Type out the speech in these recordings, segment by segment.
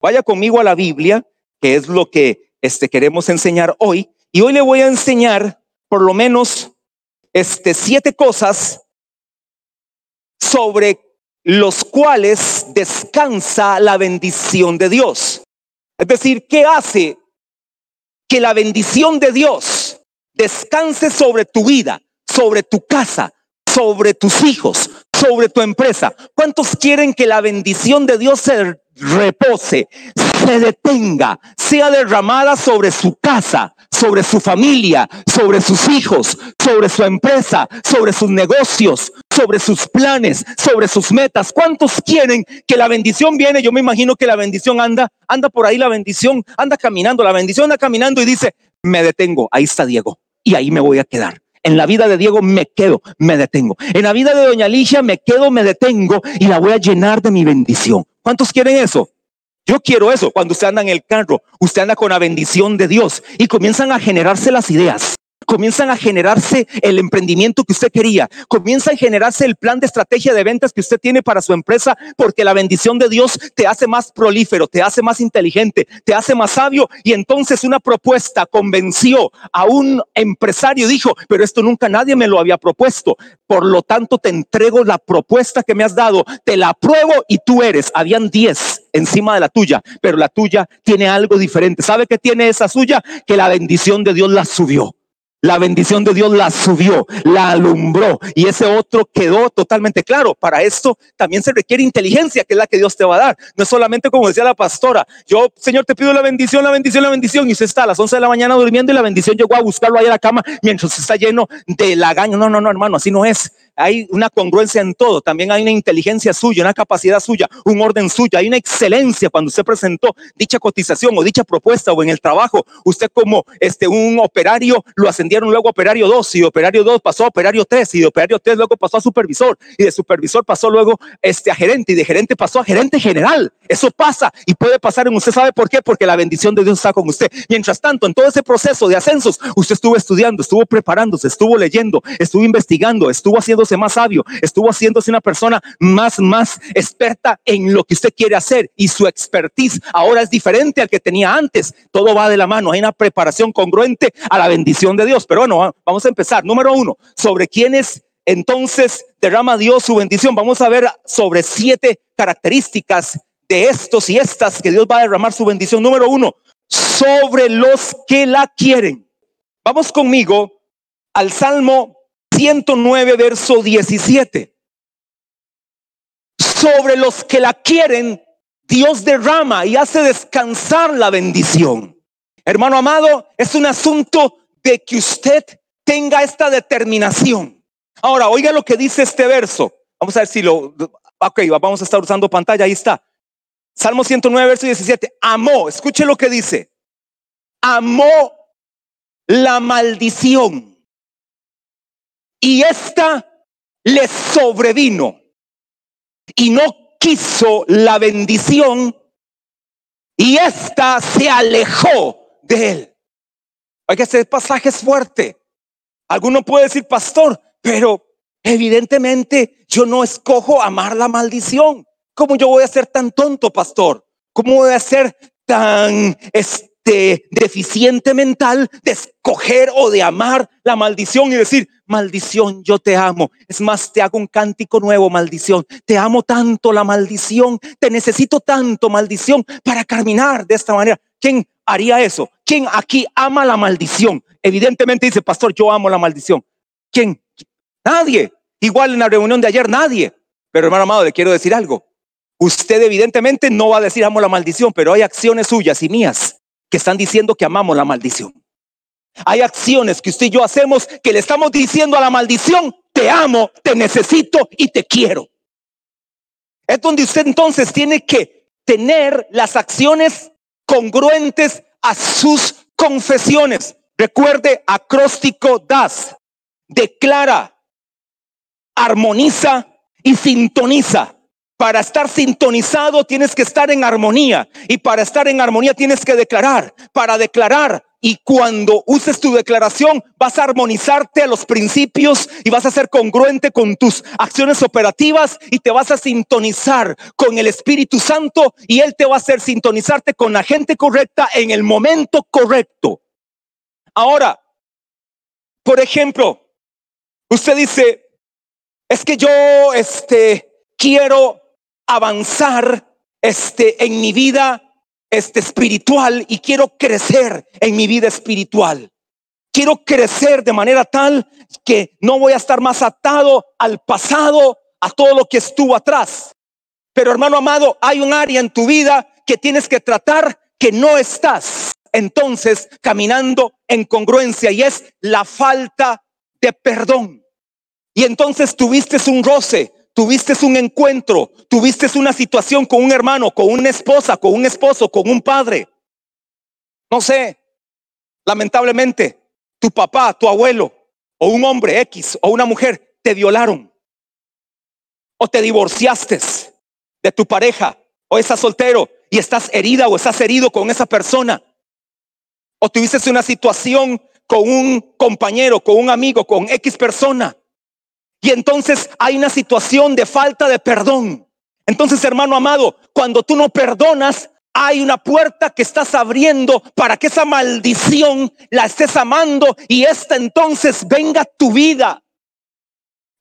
Vaya conmigo a la Biblia, que es lo que este, queremos enseñar hoy. Y hoy le voy a enseñar por lo menos este, siete cosas sobre los cuales descansa la bendición de Dios. Es decir, ¿qué hace que la bendición de Dios descanse sobre tu vida, sobre tu casa, sobre tus hijos, sobre tu empresa? ¿Cuántos quieren que la bendición de Dios se repose, se detenga, sea derramada sobre su casa, sobre su familia, sobre sus hijos, sobre su empresa, sobre sus negocios, sobre sus planes, sobre sus metas. ¿Cuántos quieren que la bendición viene? Yo me imagino que la bendición anda, anda por ahí la bendición, anda caminando, la bendición anda caminando y dice, me detengo, ahí está Diego y ahí me voy a quedar. En la vida de Diego me quedo, me detengo. En la vida de Doña Alicia me quedo, me detengo y la voy a llenar de mi bendición. ¿Cuántos quieren eso? Yo quiero eso. Cuando usted anda en el carro, usted anda con la bendición de Dios y comienzan a generarse las ideas comienzan a generarse el emprendimiento que usted quería, comienza a generarse el plan de estrategia de ventas que usted tiene para su empresa, porque la bendición de Dios te hace más prolífero, te hace más inteligente, te hace más sabio. Y entonces una propuesta convenció a un empresario, dijo, pero esto nunca nadie me lo había propuesto. Por lo tanto, te entrego la propuesta que me has dado, te la apruebo y tú eres. Habían 10 encima de la tuya, pero la tuya tiene algo diferente. ¿Sabe qué tiene esa suya? Que la bendición de Dios la subió. La bendición de Dios la subió, la alumbró y ese otro quedó totalmente claro. Para esto también se requiere inteligencia, que es la que Dios te va a dar. No es solamente como decía la pastora, yo, Señor, te pido la bendición, la bendición, la bendición. Y usted está a las 11 de la mañana durmiendo y la bendición llegó a buscarlo ahí a la cama mientras está lleno de lagaño. No, no, no, hermano, así no es hay una congruencia en todo, también hay una inteligencia suya, una capacidad suya, un orden suyo, hay una excelencia cuando usted presentó dicha cotización o dicha propuesta o en el trabajo, usted como este un operario lo ascendieron luego a operario 2 y de operario 2 pasó a operario 3 y de operario 3 luego pasó a supervisor y de supervisor pasó luego este a gerente y de gerente pasó a gerente general. Eso pasa y puede pasar en usted. Sabe por qué, porque la bendición de Dios está con usted. Mientras tanto, en todo ese proceso de ascensos, usted estuvo estudiando, estuvo preparándose, estuvo leyendo, estuvo investigando, estuvo haciendo más sabio, estuvo haciéndose una persona más, más experta en lo que usted quiere hacer y su expertise ahora es diferente al que tenía antes. Todo va de la mano, hay una preparación congruente a la bendición de Dios. Pero bueno, vamos a empezar. Número uno, sobre quiénes entonces derrama Dios su bendición. Vamos a ver sobre siete características de estos y estas que Dios va a derramar su bendición. Número uno, sobre los que la quieren. Vamos conmigo al Salmo 109, verso 17. Sobre los que la quieren, Dios derrama y hace descansar la bendición. Hermano amado, es un asunto de que usted tenga esta determinación. Ahora, oiga lo que dice este verso. Vamos a ver si lo... Ok, vamos a estar usando pantalla, ahí está. Salmo 109, verso 17. Amó, escuche lo que dice. Amó la maldición y esta le sobrevino y no quiso la bendición y esta se alejó de él. que este pasaje es fuerte. Alguno puede decir, pastor, pero evidentemente yo no escojo amar la maldición. ¿Cómo yo voy a ser tan tonto, pastor? ¿Cómo voy a ser tan este, deficiente mental de escoger o de amar la maldición y decir, maldición, yo te amo. Es más, te hago un cántico nuevo, maldición. Te amo tanto la maldición, te necesito tanto, maldición, para caminar de esta manera. ¿Quién haría eso? ¿Quién aquí ama la maldición? Evidentemente dice, pastor, yo amo la maldición. ¿Quién? Nadie. Igual en la reunión de ayer, nadie. Pero hermano amado, le quiero decir algo. Usted evidentemente no va a decir amo la maldición, pero hay acciones suyas y mías que están diciendo que amamos la maldición. Hay acciones que usted y yo hacemos que le estamos diciendo a la maldición, te amo, te necesito y te quiero. Es donde usted entonces tiene que tener las acciones congruentes a sus confesiones. Recuerde, acróstico das, declara, armoniza y sintoniza. Para estar sintonizado tienes que estar en armonía y para estar en armonía tienes que declarar. Para declarar y cuando uses tu declaración vas a armonizarte a los principios y vas a ser congruente con tus acciones operativas y te vas a sintonizar con el Espíritu Santo y Él te va a hacer sintonizarte con la gente correcta en el momento correcto. Ahora, por ejemplo, usted dice, es que yo este, quiero avanzar este, en mi vida este, espiritual y quiero crecer en mi vida espiritual. Quiero crecer de manera tal que no voy a estar más atado al pasado, a todo lo que estuvo atrás. Pero hermano amado, hay un área en tu vida que tienes que tratar que no estás entonces caminando en congruencia y es la falta de perdón. Y entonces tuviste un roce, tuviste un encuentro, tuviste una situación con un hermano, con una esposa, con un esposo, con un padre. No sé, lamentablemente, tu papá, tu abuelo, o un hombre X, o una mujer, te violaron. O te divorciaste de tu pareja, o estás soltero y estás herida o estás herido con esa persona. O tuviste una situación con un compañero, con un amigo, con X persona. Y entonces hay una situación de falta de perdón. Entonces, hermano amado, cuando tú no perdonas, hay una puerta que estás abriendo para que esa maldición la estés amando y esta entonces venga tu vida.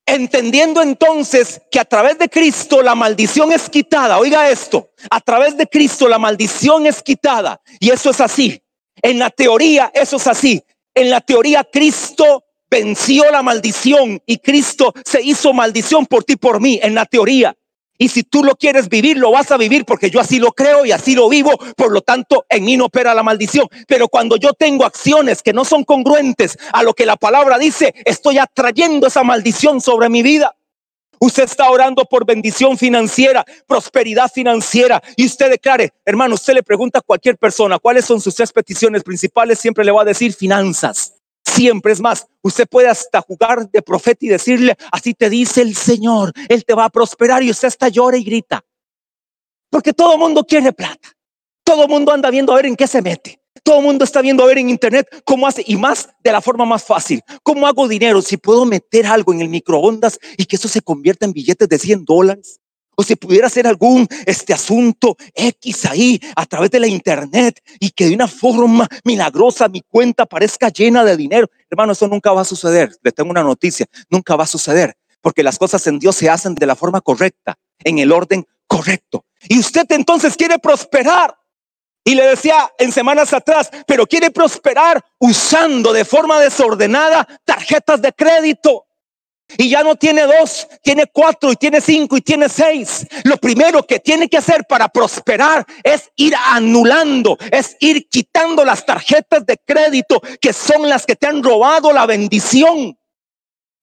Entendiendo entonces que a través de Cristo la maldición es quitada. Oiga esto, a través de Cristo la maldición es quitada. Y eso es así. En la teoría eso es así. En la teoría Cristo venció la maldición y Cristo se hizo maldición por ti, por mí, en la teoría. Y si tú lo quieres vivir, lo vas a vivir porque yo así lo creo y así lo vivo. Por lo tanto, en mí no opera la maldición. Pero cuando yo tengo acciones que no son congruentes a lo que la palabra dice, estoy atrayendo esa maldición sobre mi vida. Usted está orando por bendición financiera, prosperidad financiera y usted declare, hermano, usted le pregunta a cualquier persona cuáles son sus tres peticiones principales, siempre le va a decir finanzas siempre. Es más, usted puede hasta jugar de profeta y decirle, así te dice el Señor, Él te va a prosperar y usted hasta llora y grita. Porque todo el mundo quiere plata. Todo el mundo anda viendo a ver en qué se mete. Todo el mundo está viendo a ver en internet cómo hace y más de la forma más fácil. ¿Cómo hago dinero? Si puedo meter algo en el microondas y que eso se convierta en billetes de 100 dólares o si pudiera hacer algún este asunto X ahí a través de la internet y que de una forma milagrosa mi cuenta parezca llena de dinero. Hermano, eso nunca va a suceder. Le tengo una noticia, nunca va a suceder, porque las cosas en Dios se hacen de la forma correcta, en el orden correcto. Y usted entonces quiere prosperar. Y le decía en semanas atrás, pero quiere prosperar usando de forma desordenada tarjetas de crédito. Y ya no tiene dos, tiene cuatro y tiene cinco y tiene seis. Lo primero que tiene que hacer para prosperar es ir anulando, es ir quitando las tarjetas de crédito que son las que te han robado la bendición.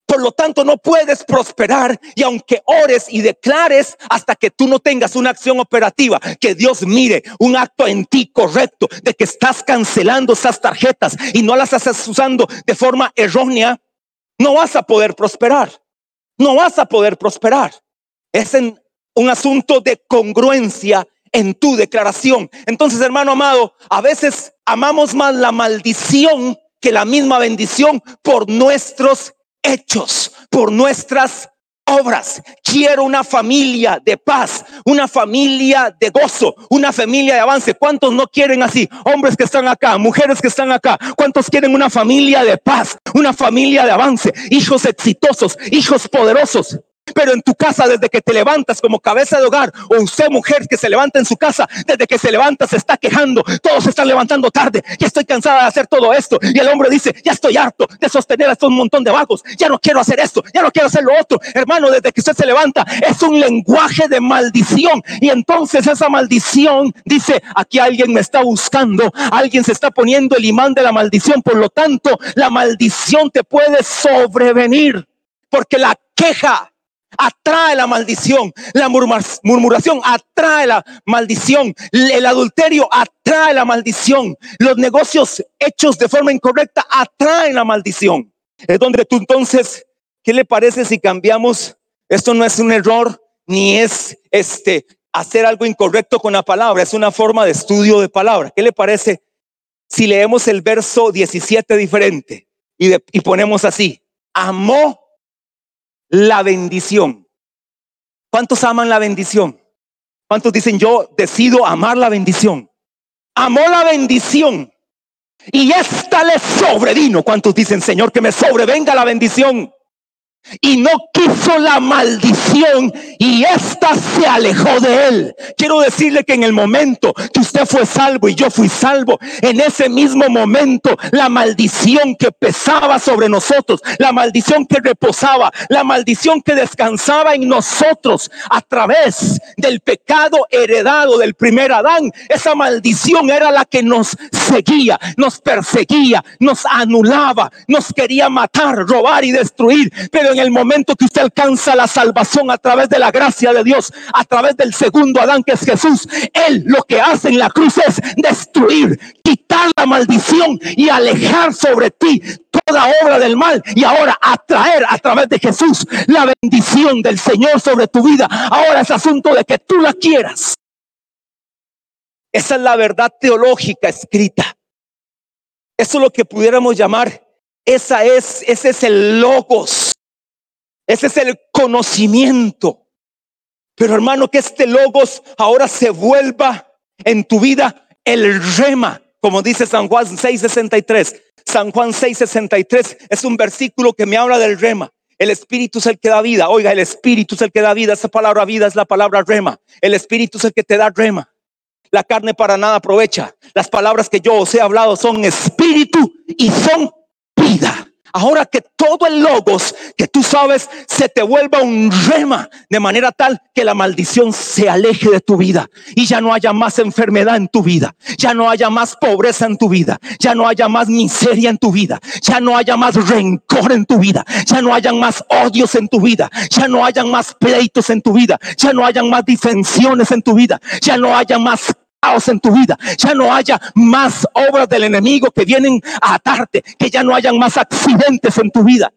Por lo tanto, no puedes prosperar y aunque ores y declares hasta que tú no tengas una acción operativa, que Dios mire un acto en ti correcto de que estás cancelando esas tarjetas y no las estás usando de forma errónea, no vas a poder prosperar. No vas a poder prosperar. Es en un asunto de congruencia en tu declaración. Entonces, hermano amado, a veces amamos más la maldición que la misma bendición por nuestros hechos, por nuestras obras. Quiero una familia de paz, una familia de gozo, una familia de avance. ¿Cuántos no quieren así? Hombres que están acá, mujeres que están acá. ¿Cuántos quieren una familia de paz, una familia de avance? Hijos exitosos, hijos poderosos. Pero en tu casa, desde que te levantas como cabeza de hogar, o usted mujer que se levanta en su casa, desde que se levanta se está quejando, todos se están levantando tarde, ya estoy cansada de hacer todo esto. Y el hombre dice, ya estoy harto de sostener a un montón de vagos, ya no quiero hacer esto, ya no quiero hacer lo otro. Hermano, desde que usted se levanta, es un lenguaje de maldición. Y entonces esa maldición dice, aquí alguien me está buscando, alguien se está poniendo el imán de la maldición, por lo tanto, la maldición te puede sobrevenir, porque la queja atrae la maldición, la murmuración atrae la maldición, el adulterio atrae la maldición, los negocios hechos de forma incorrecta atraen la maldición. Es donde tú entonces, ¿qué le parece si cambiamos? Esto no es un error ni es este hacer algo incorrecto con la palabra, es una forma de estudio de palabra. ¿Qué le parece si leemos el verso 17 diferente y, y ponemos así, amó la bendición. ¿Cuántos aman la bendición? ¿Cuántos dicen yo decido amar la bendición? Amó la bendición y esta le sobrevino. ¿Cuántos dicen, Señor, que me sobrevenga la bendición? Y no quiso la maldición y esta se alejó de él. Quiero decirle que en el momento que usted fue salvo y yo fui salvo, en ese mismo momento la maldición que pesaba sobre nosotros, la maldición que reposaba, la maldición que descansaba en nosotros a través del pecado heredado del primer Adán, esa maldición era la que nos seguía, nos perseguía, nos anulaba, nos quería matar, robar y destruir. Pero el momento que usted alcanza la salvación a través de la gracia de Dios, a través del segundo Adán que es Jesús, Él lo que hace en la cruz es destruir, quitar la maldición y alejar sobre ti toda obra del mal y ahora atraer a través de Jesús la bendición del Señor sobre tu vida. Ahora es asunto de que tú la quieras. Esa es la verdad teológica escrita. Eso es lo que pudiéramos llamar, esa es, ese es el logos. Ese es el conocimiento. Pero hermano, que este logos ahora se vuelva en tu vida el rema, como dice San Juan 6:63. San Juan 6:63 es un versículo que me habla del rema. El espíritu es el que da vida. Oiga, el espíritu es el que da vida. Esa palabra vida es la palabra rema. El espíritu es el que te da rema. La carne para nada aprovecha. Las palabras que yo os he hablado son espíritu y son vida. Ahora que todo el logos que tú sabes se te vuelva un rema de manera tal que la maldición se aleje de tu vida y ya no haya más enfermedad en tu vida, ya no haya más pobreza en tu vida, ya no haya más miseria en tu vida, ya no haya más rencor en tu vida, ya no hayan más odios en tu vida, ya no hayan más pleitos en tu vida, ya no hayan más disensiones en tu vida, ya no haya más en tu vida, ya no haya más obras del enemigo que vienen a atarte, que ya no hayan más accidentes en tu vida.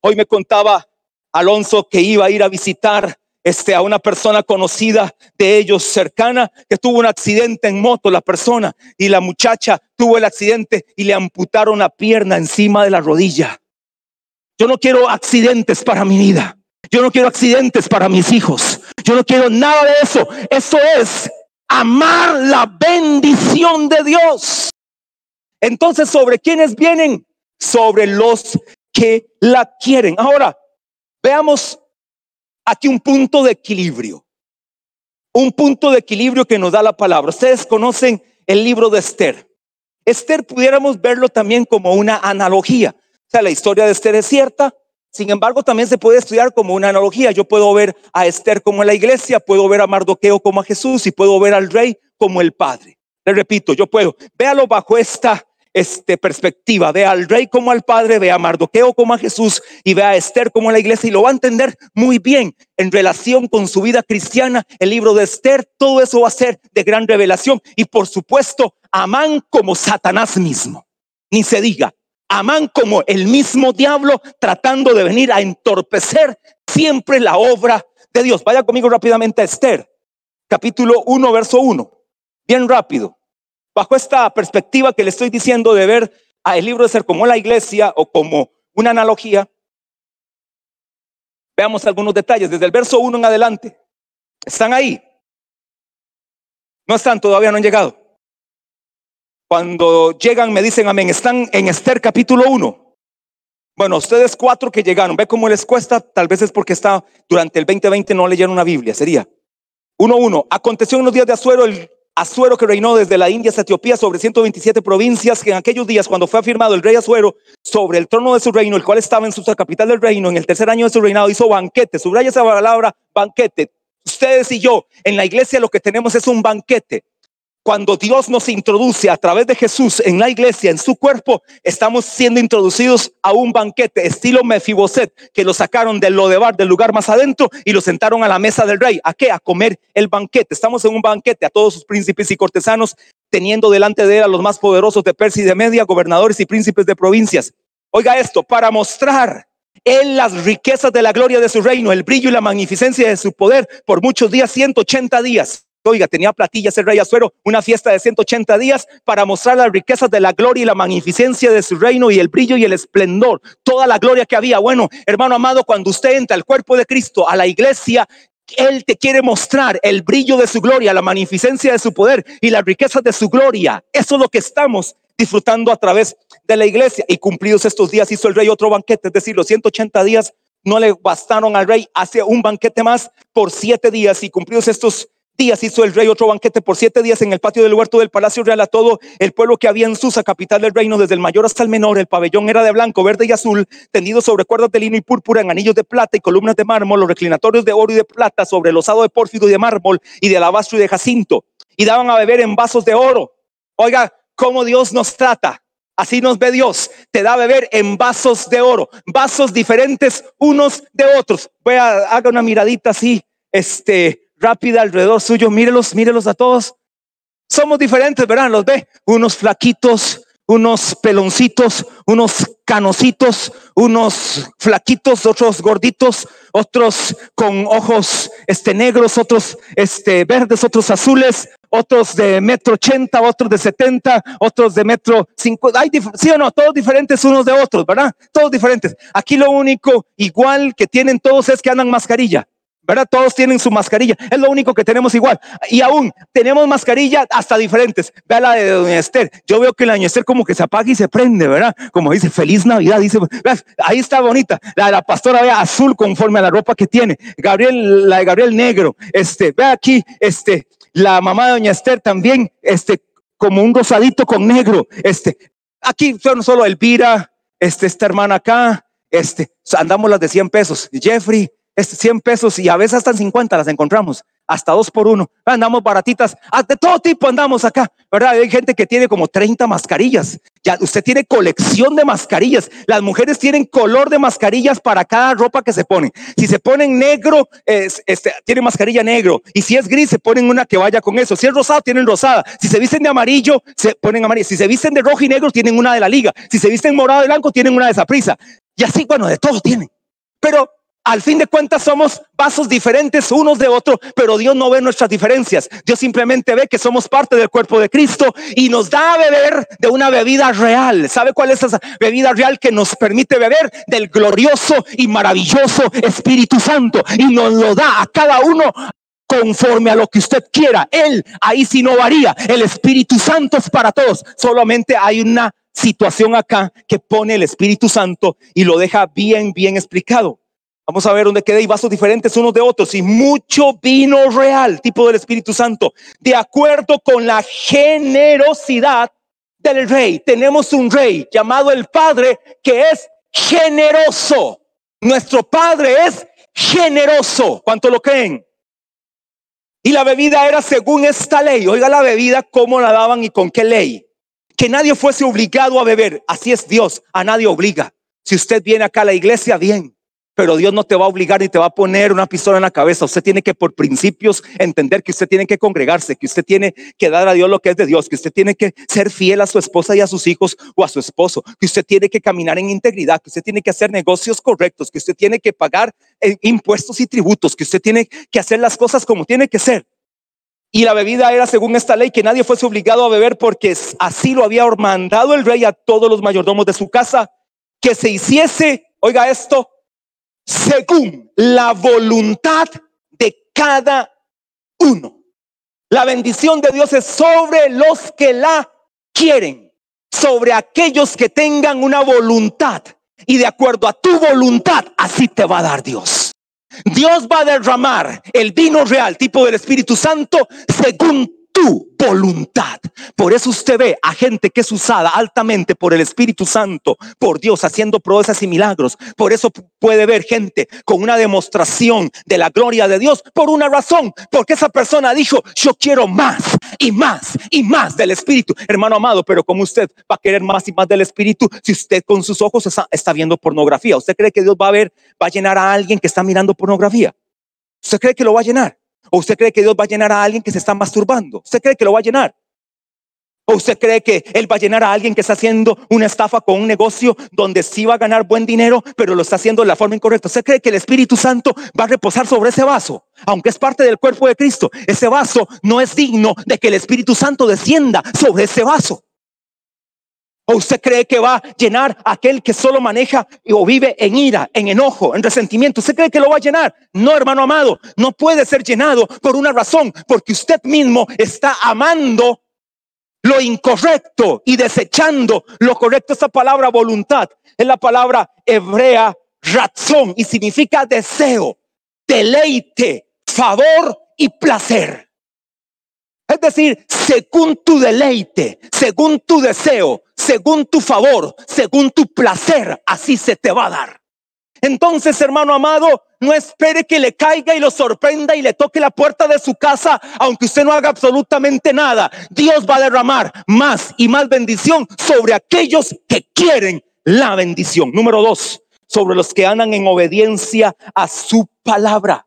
Hoy me contaba Alonso que iba a ir a visitar este, a una persona conocida de ellos cercana que tuvo un accidente en moto la persona y la muchacha tuvo el accidente y le amputaron la pierna encima de la rodilla. Yo no quiero accidentes para mi vida. Yo no quiero accidentes para mis hijos. Yo no quiero nada de eso. Eso es amar la bendición de Dios. Entonces, ¿sobre quiénes vienen? Sobre los que la quieren. Ahora, veamos aquí un punto de equilibrio. Un punto de equilibrio que nos da la palabra. Ustedes conocen el libro de Esther. Esther pudiéramos verlo también como una analogía. O sea, la historia de Esther es cierta, sin embargo, también se puede estudiar como una analogía. Yo puedo ver a Esther como la iglesia, puedo ver a Mardoqueo como a Jesús y puedo ver al rey como el padre. Le repito, yo puedo, véalo bajo esta este, perspectiva, ve al rey como al padre, ve a Mardoqueo como a Jesús y ve a Esther como la iglesia y lo va a entender muy bien en relación con su vida cristiana. El libro de Esther, todo eso va a ser de gran revelación y por supuesto, Amán como Satanás mismo, ni se diga. Amán como el mismo diablo tratando de venir a entorpecer siempre la obra de Dios. Vaya conmigo rápidamente a Esther, capítulo 1, verso 1. Bien rápido. Bajo esta perspectiva que le estoy diciendo de ver a el libro de ser como la iglesia o como una analogía, veamos algunos detalles desde el verso 1 en adelante. ¿Están ahí? No están, todavía no han llegado. Cuando llegan me dicen amén. Están en Esther capítulo 1. Bueno, ustedes cuatro que llegaron, ve cómo les cuesta, tal vez es porque está durante el 2020 no leyeron una Biblia, sería. 1.1. Aconteció en los días de Azuero, el Azuero que reinó desde la India hasta Etiopía sobre 127 provincias, que en aquellos días cuando fue afirmado el rey Azuero sobre el trono de su reino, el cual estaba en su capital del reino, en el tercer año de su reinado, hizo banquete. Subraya esa palabra, banquete. Ustedes y yo en la iglesia lo que tenemos es un banquete. Cuando Dios nos introduce a través de Jesús en la iglesia, en su cuerpo, estamos siendo introducidos a un banquete estilo Mefiboset, que lo sacaron del Lodebar, del lugar más adentro, y lo sentaron a la mesa del rey. ¿A qué? A comer el banquete. Estamos en un banquete a todos sus príncipes y cortesanos, teniendo delante de él a los más poderosos de Persia y de Media, gobernadores y príncipes de provincias. Oiga esto, para mostrar él las riquezas de la gloria de su reino, el brillo y la magnificencia de su poder por muchos días, 180 días. Oiga, tenía platillas el rey Azuero, una fiesta de 180 días para mostrar las riquezas de la gloria y la magnificencia de su reino y el brillo y el esplendor, toda la gloria que había. Bueno, hermano amado, cuando usted entra al cuerpo de Cristo, a la iglesia, él te quiere mostrar el brillo de su gloria, la magnificencia de su poder y las riquezas de su gloria. Eso es lo que estamos disfrutando a través de la iglesia. Y cumplidos estos días hizo el rey otro banquete, es decir, los 180 días no le bastaron al rey, hace un banquete más por siete días y cumplidos estos días hizo el rey otro banquete por siete días en el patio del huerto del palacio real a todo el pueblo que había en Susa, capital del reino, desde el mayor hasta el menor. El pabellón era de blanco, verde y azul, tendido sobre cuerdas de lino y púrpura en anillos de plata y columnas de mármol, los reclinatorios de oro y de plata sobre el osado de pórfido y de mármol y de alabastro y de jacinto. Y daban a beber en vasos de oro. Oiga, cómo Dios nos trata. Así nos ve Dios. Te da a beber en vasos de oro, vasos diferentes unos de otros. Voy a haga una miradita así, este, rápida alrededor suyo. Mírelos, mírelos a todos. Somos diferentes, ¿verdad? Los ve. Unos flaquitos, unos peloncitos, unos canositos, unos flaquitos, otros gorditos, otros con ojos este negros, otros este verdes, otros azules, otros de metro ochenta, otros de setenta, otros de metro cincuenta. Hay sí o no, todos diferentes unos de otros, ¿verdad? Todos diferentes. Aquí lo único igual que tienen todos es que andan mascarilla. ¿Verdad? Todos tienen su mascarilla. Es lo único que tenemos igual. Y aún tenemos mascarilla hasta diferentes. Vea la de Doña Esther. Yo veo que la Doña Esther como que se apaga y se prende, ¿verdad? Como dice, feliz Navidad. Dice, ahí está bonita. La de la pastora, vea, azul conforme a la ropa que tiene. Gabriel, la de Gabriel negro. Este, vea aquí, este, la mamá de Doña Esther también, este, como un rosadito con negro. Este, aquí son solo Elvira, este, esta hermana acá, este, andamos las de 100 pesos. Jeffrey, es 100 pesos y a veces hasta 50 las encontramos, hasta dos por uno. Andamos baratitas, ah, de todo tipo andamos acá, ¿verdad? Hay gente que tiene como 30 mascarillas. Ya usted tiene colección de mascarillas. Las mujeres tienen color de mascarillas para cada ropa que se ponen. Si se ponen negro, es, este, tiene mascarilla negro. Y si es gris, se ponen una que vaya con eso. Si es rosado, tienen rosada. Si se visten de amarillo, se ponen amarillo. Si se visten de rojo y negro, tienen una de la liga. Si se visten morado y blanco, tienen una de esa prisa. Y así, bueno, de todo tienen. Pero al fin de cuentas somos vasos diferentes unos de otros, pero Dios no ve nuestras diferencias. Dios simplemente ve que somos parte del cuerpo de Cristo y nos da a beber de una bebida real. ¿Sabe cuál es esa bebida real que nos permite beber del glorioso y maravilloso Espíritu Santo? Y nos lo da a cada uno conforme a lo que usted quiera. Él ahí sí no varía. El Espíritu Santo es para todos. Solamente hay una situación acá que pone el Espíritu Santo y lo deja bien, bien explicado. Vamos a ver dónde queda y vasos diferentes unos de otros y mucho vino real, tipo del Espíritu Santo, de acuerdo con la generosidad del rey. Tenemos un rey llamado el Padre que es generoso. Nuestro Padre es generoso. ¿Cuánto lo creen? Y la bebida era según esta ley. Oiga la bebida, cómo la daban y con qué ley. Que nadie fuese obligado a beber. Así es Dios, a nadie obliga. Si usted viene acá a la iglesia, bien. Pero Dios no te va a obligar ni te va a poner una pistola en la cabeza. Usted tiene que por principios entender que usted tiene que congregarse, que usted tiene que dar a Dios lo que es de Dios, que usted tiene que ser fiel a su esposa y a sus hijos o a su esposo, que usted tiene que caminar en integridad, que usted tiene que hacer negocios correctos, que usted tiene que pagar eh, impuestos y tributos, que usted tiene que hacer las cosas como tiene que ser. Y la bebida era según esta ley que nadie fuese obligado a beber porque así lo había mandado el rey a todos los mayordomos de su casa, que se hiciese, oiga esto, según la voluntad de cada uno. La bendición de Dios es sobre los que la quieren, sobre aquellos que tengan una voluntad. Y de acuerdo a tu voluntad, así te va a dar Dios. Dios va a derramar el vino real, tipo del Espíritu Santo, según tu voluntad. Por eso usted ve a gente que es usada altamente por el Espíritu Santo, por Dios, haciendo proezas y milagros. Por eso puede ver gente con una demostración de la gloria de Dios por una razón, porque esa persona dijo, yo quiero más y más y más del Espíritu. Hermano amado, pero como usted va a querer más y más del Espíritu si usted con sus ojos está, está viendo pornografía? ¿Usted cree que Dios va a ver, va a llenar a alguien que está mirando pornografía? ¿Usted cree que lo va a llenar? ¿O usted cree que Dios va a llenar a alguien que se está masturbando? ¿Usted cree que lo va a llenar? ¿O usted cree que él va a llenar a alguien que está haciendo una estafa con un negocio donde sí va a ganar buen dinero, pero lo está haciendo de la forma incorrecta? ¿Usted cree que el Espíritu Santo va a reposar sobre ese vaso? Aunque es parte del cuerpo de Cristo, ese vaso no es digno de que el Espíritu Santo descienda sobre ese vaso. ¿O usted cree que va a llenar a aquel que solo maneja o vive en ira, en enojo, en resentimiento? ¿Usted cree que lo va a llenar? No, hermano amado, no puede ser llenado por una razón, porque usted mismo está amando lo incorrecto y desechando lo correcto. Esa palabra voluntad es la palabra hebrea razón y significa deseo, deleite, favor y placer. Es decir, según tu deleite, según tu deseo, según tu favor, según tu placer, así se te va a dar. Entonces, hermano amado, no espere que le caiga y lo sorprenda y le toque la puerta de su casa, aunque usted no haga absolutamente nada. Dios va a derramar más y más bendición sobre aquellos que quieren la bendición. Número dos, sobre los que andan en obediencia a su palabra.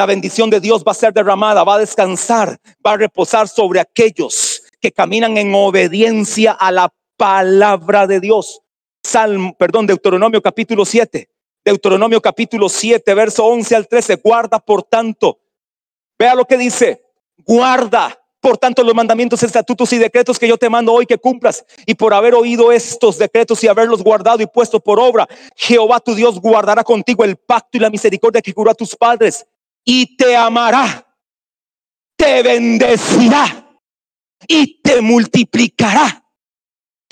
La bendición de Dios va a ser derramada, va a descansar, va a reposar sobre aquellos que caminan en obediencia a la palabra de Dios. Salmo, perdón, Deuteronomio capítulo 7. Deuteronomio capítulo 7, verso 11 al 13. Guarda, por tanto, vea lo que dice. Guarda, por tanto, los mandamientos, estatutos y decretos que yo te mando hoy que cumplas. Y por haber oído estos decretos y haberlos guardado y puesto por obra, Jehová tu Dios guardará contigo el pacto y la misericordia que juró a tus padres. Y te amará, te bendecirá y te multiplicará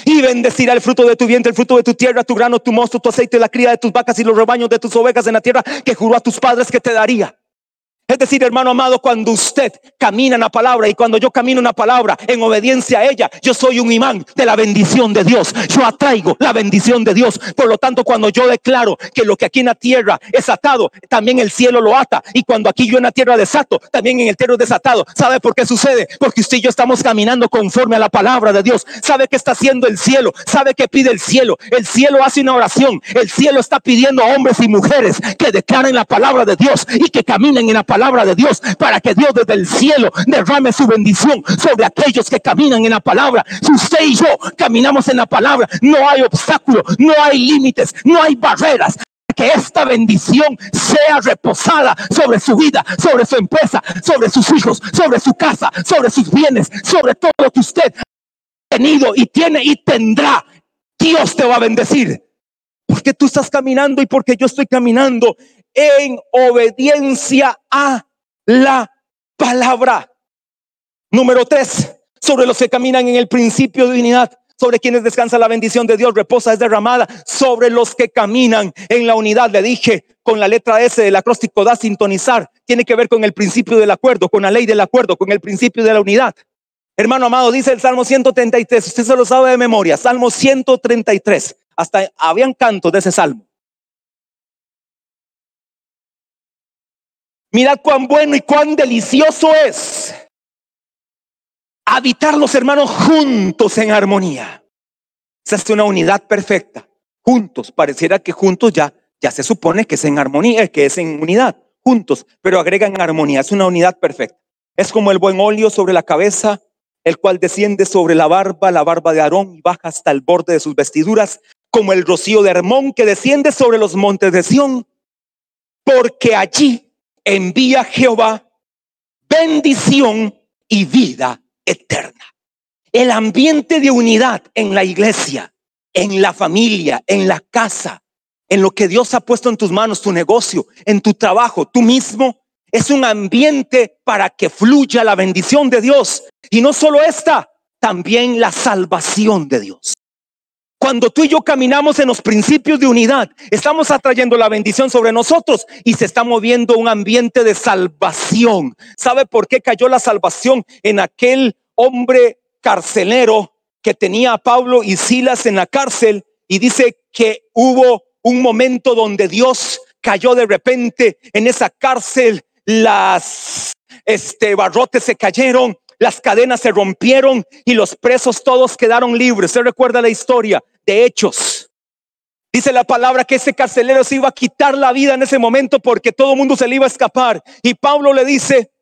y bendecirá el fruto de tu vientre, el fruto de tu tierra, tu grano, tu mosto, tu aceite, la cría de tus vacas y los rebaños de tus ovejas en la tierra que juró a tus padres que te daría. Es decir, hermano amado, cuando usted camina en la palabra y cuando yo camino en la palabra en obediencia a ella, yo soy un imán de la bendición de Dios. Yo atraigo la bendición de Dios. Por lo tanto, cuando yo declaro que lo que aquí en la tierra es atado, también el cielo lo ata. Y cuando aquí yo en la tierra desato, también en el cielo es desatado. ¿Sabe por qué sucede? Porque usted y yo estamos caminando conforme a la palabra de Dios. ¿Sabe qué está haciendo el cielo? ¿Sabe qué pide el cielo? El cielo hace una oración. El cielo está pidiendo a hombres y mujeres que declaren la palabra de Dios y que caminen en la palabra palabra de Dios para que Dios desde el cielo derrame su bendición sobre aquellos que caminan en la palabra. Si usted y yo caminamos en la palabra, no hay obstáculo, no hay límites, no hay barreras que esta bendición sea reposada sobre su vida, sobre su empresa, sobre sus hijos, sobre su casa, sobre sus bienes, sobre todo lo que usted ha tenido y tiene y tendrá. Dios te va a bendecir. Porque tú estás caminando y porque yo estoy caminando en obediencia a la palabra. Número tres, sobre los que caminan en el principio de unidad, sobre quienes descansa la bendición de Dios, reposa es derramada, sobre los que caminan en la unidad. Le dije con la letra S del acróstico da sintonizar, tiene que ver con el principio del acuerdo, con la ley del acuerdo, con el principio de la unidad. Hermano amado, dice el Salmo 133, usted se lo sabe de memoria, Salmo 133, hasta habían cantos de ese salmo. Mirad cuán bueno y cuán delicioso es habitar los hermanos juntos en armonía. Esa es una unidad perfecta. Juntos, pareciera que juntos ya, ya se supone que es en armonía, que es en unidad, juntos, pero agregan armonía, es una unidad perfecta. Es como el buen óleo sobre la cabeza, el cual desciende sobre la barba, la barba de Aarón y baja hasta el borde de sus vestiduras, como el rocío de Hermón que desciende sobre los montes de Sión, porque allí envía Jehová bendición y vida eterna. El ambiente de unidad en la iglesia, en la familia, en la casa, en lo que Dios ha puesto en tus manos, tu negocio, en tu trabajo, tú mismo, es un ambiente para que fluya la bendición de Dios. Y no solo esta, también la salvación de Dios. Cuando tú y yo caminamos en los principios de unidad, estamos atrayendo la bendición sobre nosotros y se está moviendo un ambiente de salvación. ¿Sabe por qué cayó la salvación en aquel hombre carcelero que tenía a Pablo y Silas en la cárcel? Y dice que hubo un momento donde Dios cayó de repente en esa cárcel, las este barrotes se cayeron, las cadenas se rompieron y los presos todos quedaron libres. Se recuerda la historia de Hechos. Dice la palabra que ese carcelero se iba a quitar la vida en ese momento porque todo el mundo se le iba a escapar. Y Pablo le dice,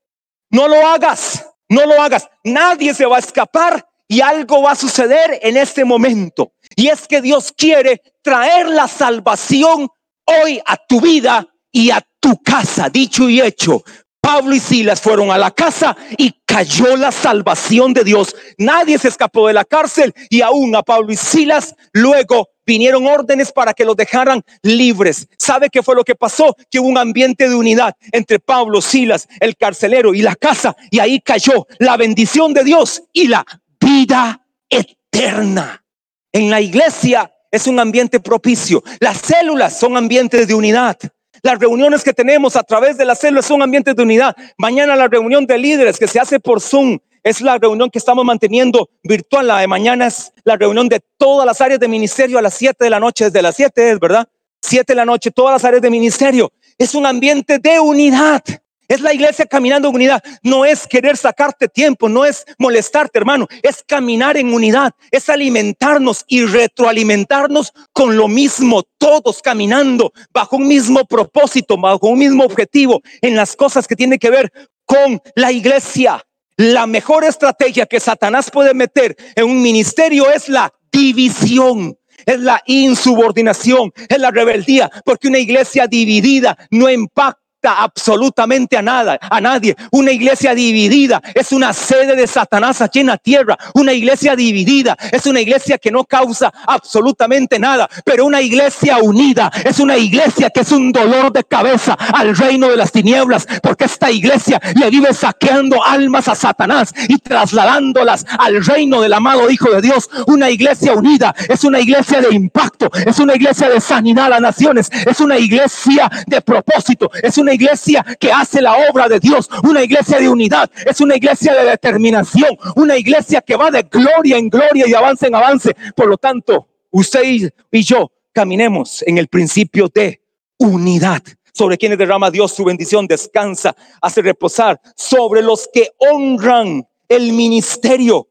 no lo hagas, no lo hagas. Nadie se va a escapar Y algo va a suceder en este momento. Y es que Dios quiere traer la salvación hoy a tu vida y a tu casa, dicho y hecho. Pablo y Silas fueron a la casa y cayó la salvación de Dios. Nadie se escapó de la cárcel y aún a Pablo y Silas luego vinieron órdenes para que los dejaran libres. ¿Sabe qué fue lo que pasó? Que hubo un ambiente de unidad entre Pablo, Silas, el carcelero y la casa y ahí cayó la bendición de Dios y la vida eterna. En la iglesia es un ambiente propicio. Las células son ambientes de unidad. Las reuniones que tenemos a través de las células son ambientes de unidad. Mañana la reunión de líderes que se hace por Zoom es la reunión que estamos manteniendo virtual. La de mañana es la reunión de todas las áreas de ministerio a las 7 de la noche. Desde las 7 es, ¿verdad? 7 de la noche, todas las áreas de ministerio. Es un ambiente de unidad. Es la iglesia caminando en unidad. No es querer sacarte tiempo, no es molestarte, hermano. Es caminar en unidad, es alimentarnos y retroalimentarnos con lo mismo, todos caminando bajo un mismo propósito, bajo un mismo objetivo en las cosas que tienen que ver con la iglesia. La mejor estrategia que Satanás puede meter en un ministerio es la división es la insubordinación, es la rebeldía, porque una iglesia dividida no impacta absolutamente a nada, a nadie. Una iglesia dividida es una sede de Satanás aquí en la tierra. Una iglesia dividida es una iglesia que no causa absolutamente nada, pero una iglesia unida es una iglesia que es un dolor de cabeza al reino de las tinieblas, porque esta iglesia le vive saqueando almas a Satanás y trasladándolas al reino del amado Hijo de Dios. Una iglesia unida es una iglesia de impacto, es una iglesia de sanidad a naciones, es una iglesia de propósito, es una iglesia que hace la obra de Dios, una iglesia de unidad, es una iglesia de determinación, una iglesia que va de gloria en gloria y avance en avance. Por lo tanto, usted y yo caminemos en el principio de unidad. Sobre quienes derrama Dios su bendición, descansa, hace reposar sobre los que honran el ministerio.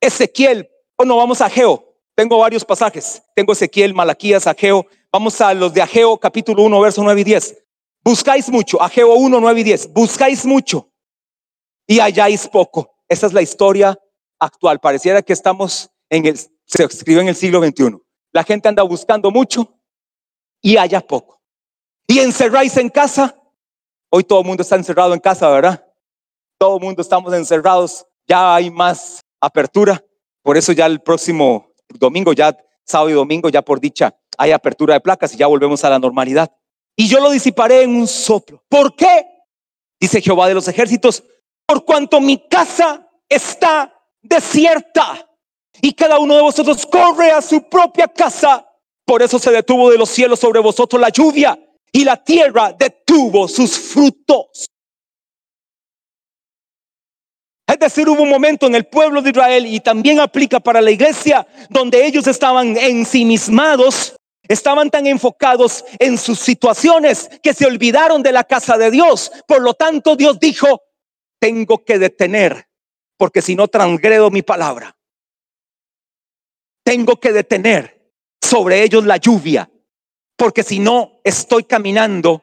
Ezequiel, o no, vamos a Geo. Tengo varios pasajes. Tengo Ezequiel, Malaquías, Ageo. Vamos a los de Ageo, capítulo 1, verso 9 y 10. Buscáis mucho, Ageo 1, 9 y 10. Buscáis mucho y halláis poco. Esa es la historia actual. Pareciera que estamos en el, se escribe en el siglo XXI. La gente anda buscando mucho y haya poco. Y encerráis en casa. Hoy todo el mundo está encerrado en casa, ¿verdad? Todo el mundo estamos encerrados. Ya hay más apertura. Por eso ya el próximo domingo, ya sábado y domingo, ya por dicha, hay apertura de placas y ya volvemos a la normalidad y yo lo disiparé en un soplo. ¿Por qué? Dice Jehová de los ejércitos, por cuanto mi casa está desierta y cada uno de vosotros corre a su propia casa. Por eso se detuvo de los cielos sobre vosotros la lluvia y la tierra detuvo sus frutos. Es decir, hubo un momento en el pueblo de Israel y también aplica para la iglesia donde ellos estaban ensimismados Estaban tan enfocados en sus situaciones que se olvidaron de la casa de Dios. Por lo tanto, Dios dijo, tengo que detener, porque si no transgredo mi palabra. Tengo que detener sobre ellos la lluvia, porque si no estoy caminando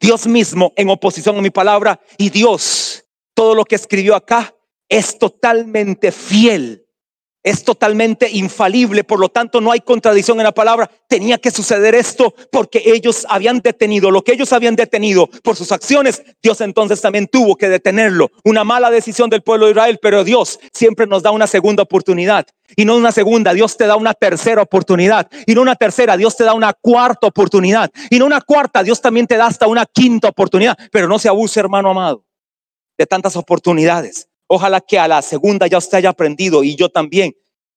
Dios mismo en oposición a mi palabra y Dios, todo lo que escribió acá es totalmente fiel es totalmente infalible, por lo tanto no hay contradicción en la palabra. Tenía que suceder esto porque ellos habían detenido lo que ellos habían detenido por sus acciones. Dios entonces también tuvo que detenerlo. Una mala decisión del pueblo de Israel, pero Dios siempre nos da una segunda oportunidad. Y no una segunda, Dios te da una tercera oportunidad. Y no una tercera, Dios te da una cuarta oportunidad. Y no una cuarta, Dios también te da hasta una quinta oportunidad. Pero no se abuse, hermano amado, de tantas oportunidades. Ojalá que a la segunda ya usted haya aprendido y yo también.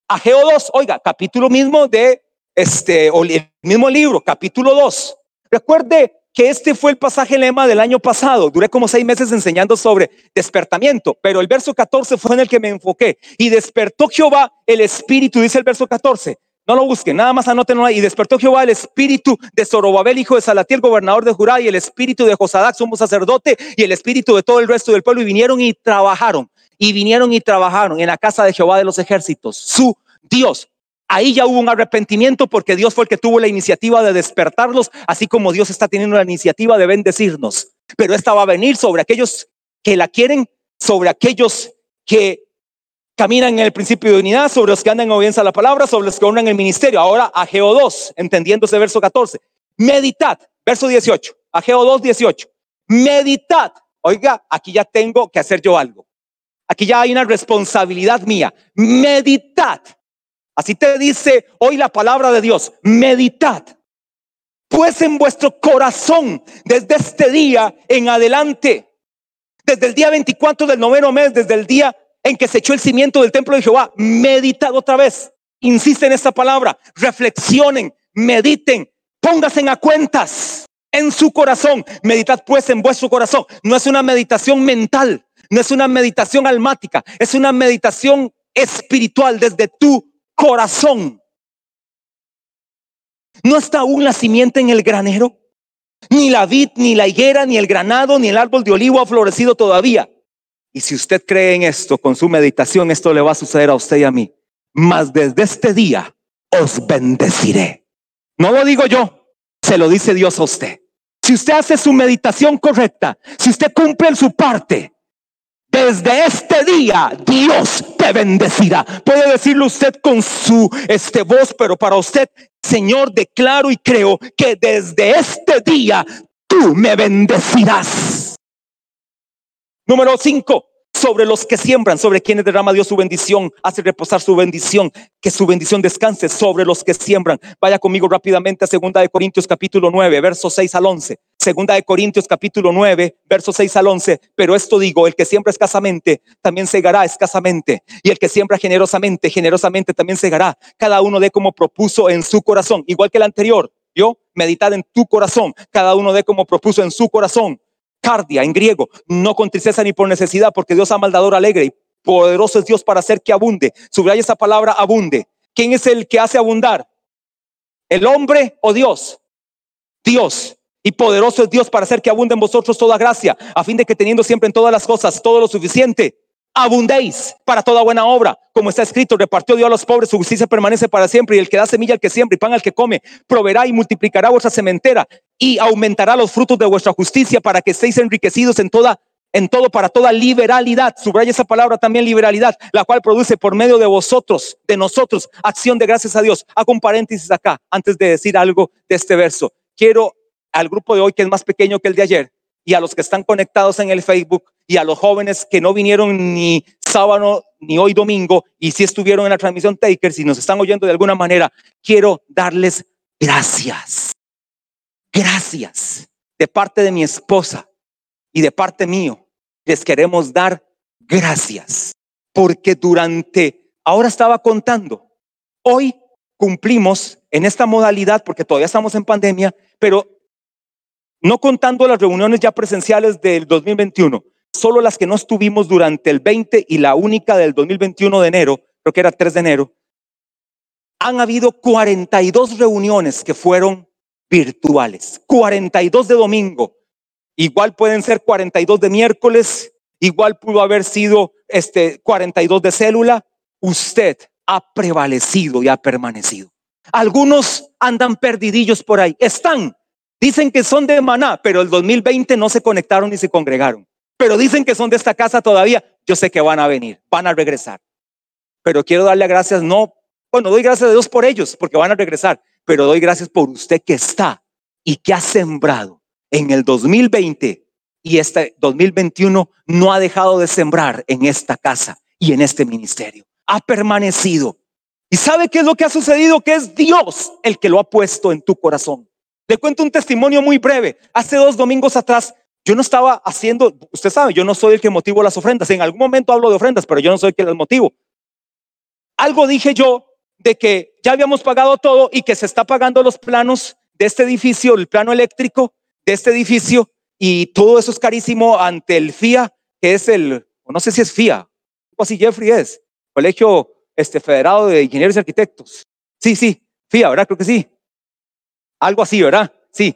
A Geo 2, oiga, capítulo mismo de este, el mismo libro, capítulo 2. Recuerde que este fue el pasaje lema del año pasado. Duré como seis meses enseñando sobre despertamiento, pero el verso 14 fue en el que me enfoqué. Y despertó Jehová el espíritu, dice el verso 14. No lo busquen, nada más anótenlo ahí. Y despertó Jehová el espíritu de Zorobabel, hijo de Salatiel, gobernador de Judá, y el espíritu de Josadac, sumo sacerdote, y el espíritu de todo el resto del pueblo, y vinieron y trabajaron y vinieron y trabajaron en la casa de Jehová de los ejércitos, su Dios. Ahí ya hubo un arrepentimiento porque Dios fue el que tuvo la iniciativa de despertarlos, así como Dios está teniendo la iniciativa de bendecirnos. Pero esta va a venir sobre aquellos que la quieren, sobre aquellos que caminan en el principio de unidad, sobre los que andan en obediencia a la palabra, sobre los que honran el ministerio. Ahora, Ageo 2, entendiendo ese verso 14. Meditad, verso 18. Ageo 2, 18. Meditad. Oiga, aquí ya tengo que hacer yo algo. Aquí ya hay una responsabilidad mía. Meditad. Así te dice hoy la palabra de Dios. Meditad. Pues en vuestro corazón desde este día en adelante, desde el día 24 del noveno mes, desde el día en que se echó el cimiento del templo de Jehová, meditad otra vez. Insiste en esta palabra. Reflexionen, mediten, pónganse a cuentas en su corazón. Meditad pues en vuestro corazón. No es una meditación mental, no es una meditación almática, es una meditación espiritual desde tu corazón. ¿No está aún la simiente en el granero? Ni la vid, ni la higuera, ni el granado, ni el árbol de olivo ha florecido todavía. Y si usted cree en esto, con su meditación, esto le va a suceder a usted y a mí. Mas desde este día os bendeciré. No lo digo yo, se lo dice Dios a usted. Si usted hace su meditación correcta, si usted cumple en su parte, desde este día Dios te bendecirá. Puede decirlo usted con su este voz, pero para usted, Señor, declaro y creo que desde este día tú me bendecirás. Número cinco, sobre los que siembran, sobre quienes derrama Dios su bendición, hace reposar su bendición, que su bendición descanse sobre los que siembran. Vaya conmigo rápidamente a segunda de Corintios capítulo 9, versos 6 al 11. Segunda de Corintios capítulo 9, versos 6 al 11. Pero esto digo, el que siembra escasamente, también segará escasamente. Y el que siembra generosamente, generosamente también segará. Cada uno de como propuso en su corazón, igual que el anterior. Yo, meditar en tu corazón. Cada uno de como propuso en su corazón cardia en griego, no con tristeza ni por necesidad, porque Dios ama al dador alegre y poderoso es Dios para hacer que abunde. Subraya esa palabra abunde. ¿Quién es el que hace abundar? ¿El hombre o Dios? Dios. Y poderoso es Dios para hacer que abunde en vosotros toda gracia, a fin de que teniendo siempre en todas las cosas todo lo suficiente, abundéis para toda buena obra, como está escrito, repartió Dios a los pobres, su justicia permanece para siempre, y el que da semilla al que siembra y pan al que come, proveerá y multiplicará vuestra sementera y aumentará los frutos de vuestra justicia para que estéis enriquecidos en toda en todo para toda liberalidad. Subraya esa palabra también liberalidad, la cual produce por medio de vosotros, de nosotros, acción de gracias a Dios. Hago un paréntesis acá antes de decir algo de este verso. Quiero al grupo de hoy que es más pequeño que el de ayer y a los que están conectados en el Facebook y a los jóvenes que no vinieron ni sábado ni hoy domingo y si estuvieron en la transmisión Taker, si nos están oyendo de alguna manera, quiero darles gracias. Gracias de parte de mi esposa y de parte mío. Les queremos dar gracias porque durante, ahora estaba contando, hoy cumplimos en esta modalidad porque todavía estamos en pandemia, pero no contando las reuniones ya presenciales del 2021, solo las que no estuvimos durante el 20 y la única del 2021 de enero, creo que era 3 de enero, han habido 42 reuniones que fueron virtuales, 42 de domingo, igual pueden ser 42 de miércoles, igual pudo haber sido este 42 de célula, usted ha prevalecido y ha permanecido. Algunos andan perdidillos por ahí, están, dicen que son de Maná, pero el 2020 no se conectaron ni se congregaron. Pero dicen que son de esta casa todavía, yo sé que van a venir, van a regresar. Pero quiero darle gracias, no, bueno, doy gracias a Dios por ellos, porque van a regresar, pero doy gracias por usted que está y que ha sembrado en el 2020 y este 2021 no ha dejado de sembrar en esta casa y en este ministerio. Ha permanecido. ¿Y sabe qué es lo que ha sucedido? Que es Dios el que lo ha puesto en tu corazón. Le cuento un testimonio muy breve. Hace dos domingos atrás yo no estaba haciendo, usted sabe, yo no soy el que motivo las ofrendas. En algún momento hablo de ofrendas, pero yo no soy el que las motivo. Algo dije yo de que ya habíamos pagado todo y que se está pagando los planos de este edificio, el plano eléctrico de este edificio y todo eso es carísimo ante el FIA, que es el, no sé si es FIA, o si Jeffrey es, Colegio este, Federado de Ingenieros y Arquitectos. Sí, sí, FIA, ¿verdad? Creo que sí. Algo así, ¿verdad? Sí.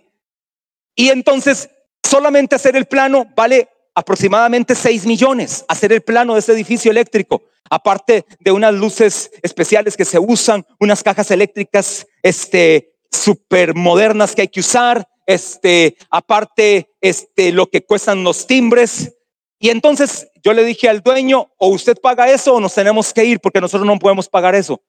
Y entonces Solamente hacer el plano vale aproximadamente 6 millones, hacer el plano de ese edificio eléctrico, aparte de unas luces especiales que se usan, unas cajas eléctricas este, super modernas que hay que usar, este, aparte este, lo que cuestan los timbres, Y entonces yo le dije al dueño, o usted paga eso o nos tenemos que ir porque nosotros no podemos pagar eso.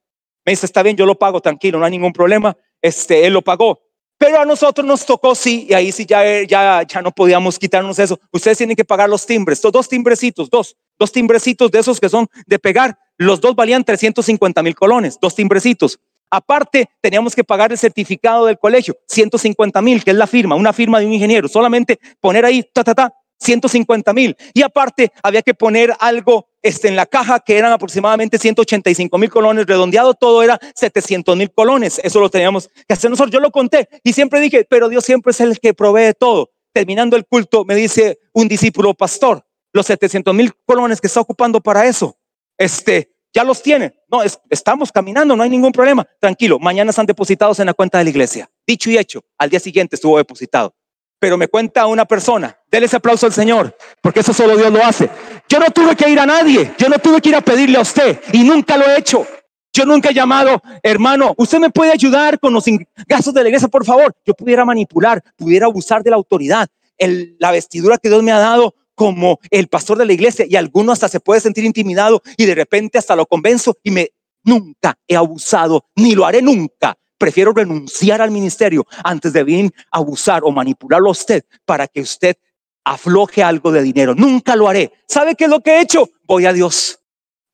Me dice, está bien, yo lo pago, tranquilo, no hay ningún problema. Este, él lo pagó. Pero a nosotros nos tocó, sí, y ahí sí ya, ya, ya no podíamos quitarnos eso. Ustedes tienen que pagar los timbres, estos dos timbrecitos, dos, dos timbrecitos de esos que son de pegar. Los dos valían 350 mil colones, dos timbrecitos. Aparte, teníamos que pagar el certificado del colegio, 150 mil, que es la firma, una firma de un ingeniero. Solamente poner ahí, ta, ta, ta, 150 mil. Y aparte, había que poner algo este, en la caja que eran aproximadamente 185 mil colones, redondeado todo era 700 mil colones. Eso lo teníamos que hacer nosotros. Yo lo conté y siempre dije, pero Dios siempre es el que provee todo. Terminando el culto, me dice un discípulo pastor, los 700 mil colones que está ocupando para eso, este, ya los tiene. No, estamos caminando, no hay ningún problema. Tranquilo, mañana están depositados en la cuenta de la iglesia. Dicho y hecho, al día siguiente estuvo depositado. Pero me cuenta una persona, déle ese aplauso al Señor, porque eso solo Dios lo hace. Yo no tuve que ir a nadie, yo no tuve que ir a pedirle a usted y nunca lo he hecho. Yo nunca he llamado, hermano, usted me puede ayudar con los gastos de la iglesia, por favor. Yo pudiera manipular, pudiera abusar de la autoridad, el, la vestidura que Dios me ha dado como el pastor de la iglesia y alguno hasta se puede sentir intimidado y de repente hasta lo convenzo y me nunca he abusado, ni lo haré nunca prefiero renunciar al ministerio antes de bien abusar o manipularlo a usted para que usted afloje algo de dinero. Nunca lo haré. ¿Sabe qué es lo que he hecho? Voy a Dios.